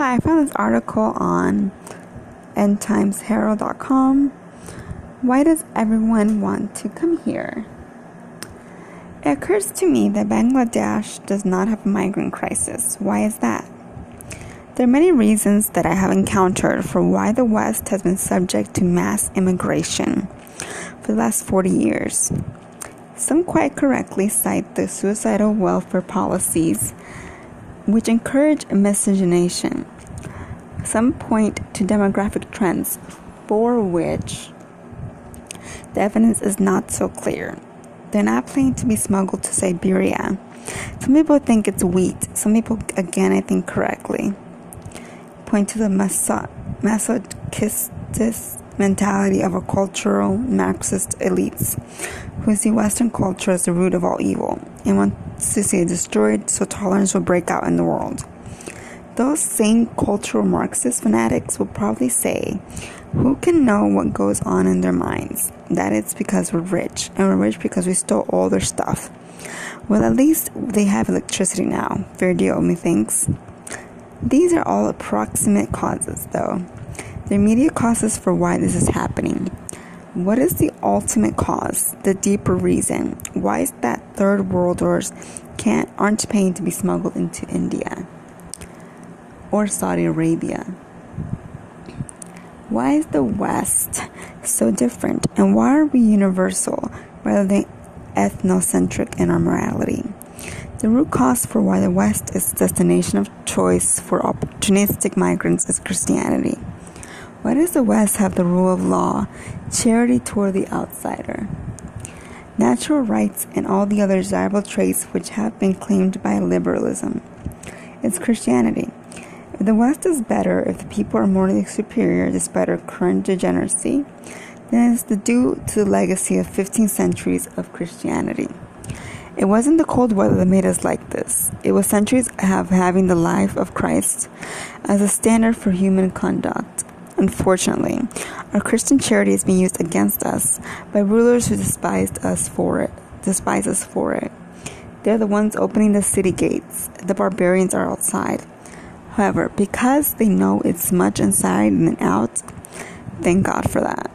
Hi, I found this article on endtimesherald.com. Why does everyone want to come here? It occurs to me that Bangladesh does not have a migrant crisis. Why is that? There are many reasons that I have encountered for why the West has been subject to mass immigration for the last 40 years. Some quite correctly cite the suicidal welfare policies which encourage miscegenation. Some point to demographic trends for which the evidence is not so clear. They're not planning to be smuggled to Siberia. Some people think it's wheat. Some people, again, I think correctly, point to the masochistic mentality of a cultural Marxist elites who see Western culture as the root of all evil and want to see it destroyed so tolerance will break out in the world. Those same cultural Marxist fanatics will probably say, Who can know what goes on in their minds? That it's because we're rich, and we're rich because we stole all their stuff. Well, at least they have electricity now. Fair deal, methinks. These are all approximate causes, though. The immediate causes for why this is happening. What is the ultimate cause, the deeper reason? Why is that third worlders can't aren't paying to be smuggled into India or Saudi Arabia? Why is the West so different and why are we universal rather than ethnocentric in our morality? The root cause for why the West is destination of choice for opportunistic migrants is Christianity. Why does the West have the rule of law, charity toward the outsider, natural rights, and all the other desirable traits which have been claimed by liberalism? It's Christianity. If the West is better, if the people are morally superior despite our current degeneracy, then it's due to the legacy of 15 centuries of Christianity. It wasn't the cold weather that made us like this. It was centuries of having the life of Christ as a standard for human conduct. Unfortunately, our Christian charity is being used against us by rulers who despised us for it, despise us for it. They're the ones opening the city gates. The barbarians are outside. However, because they know it's much inside than out, thank God for that.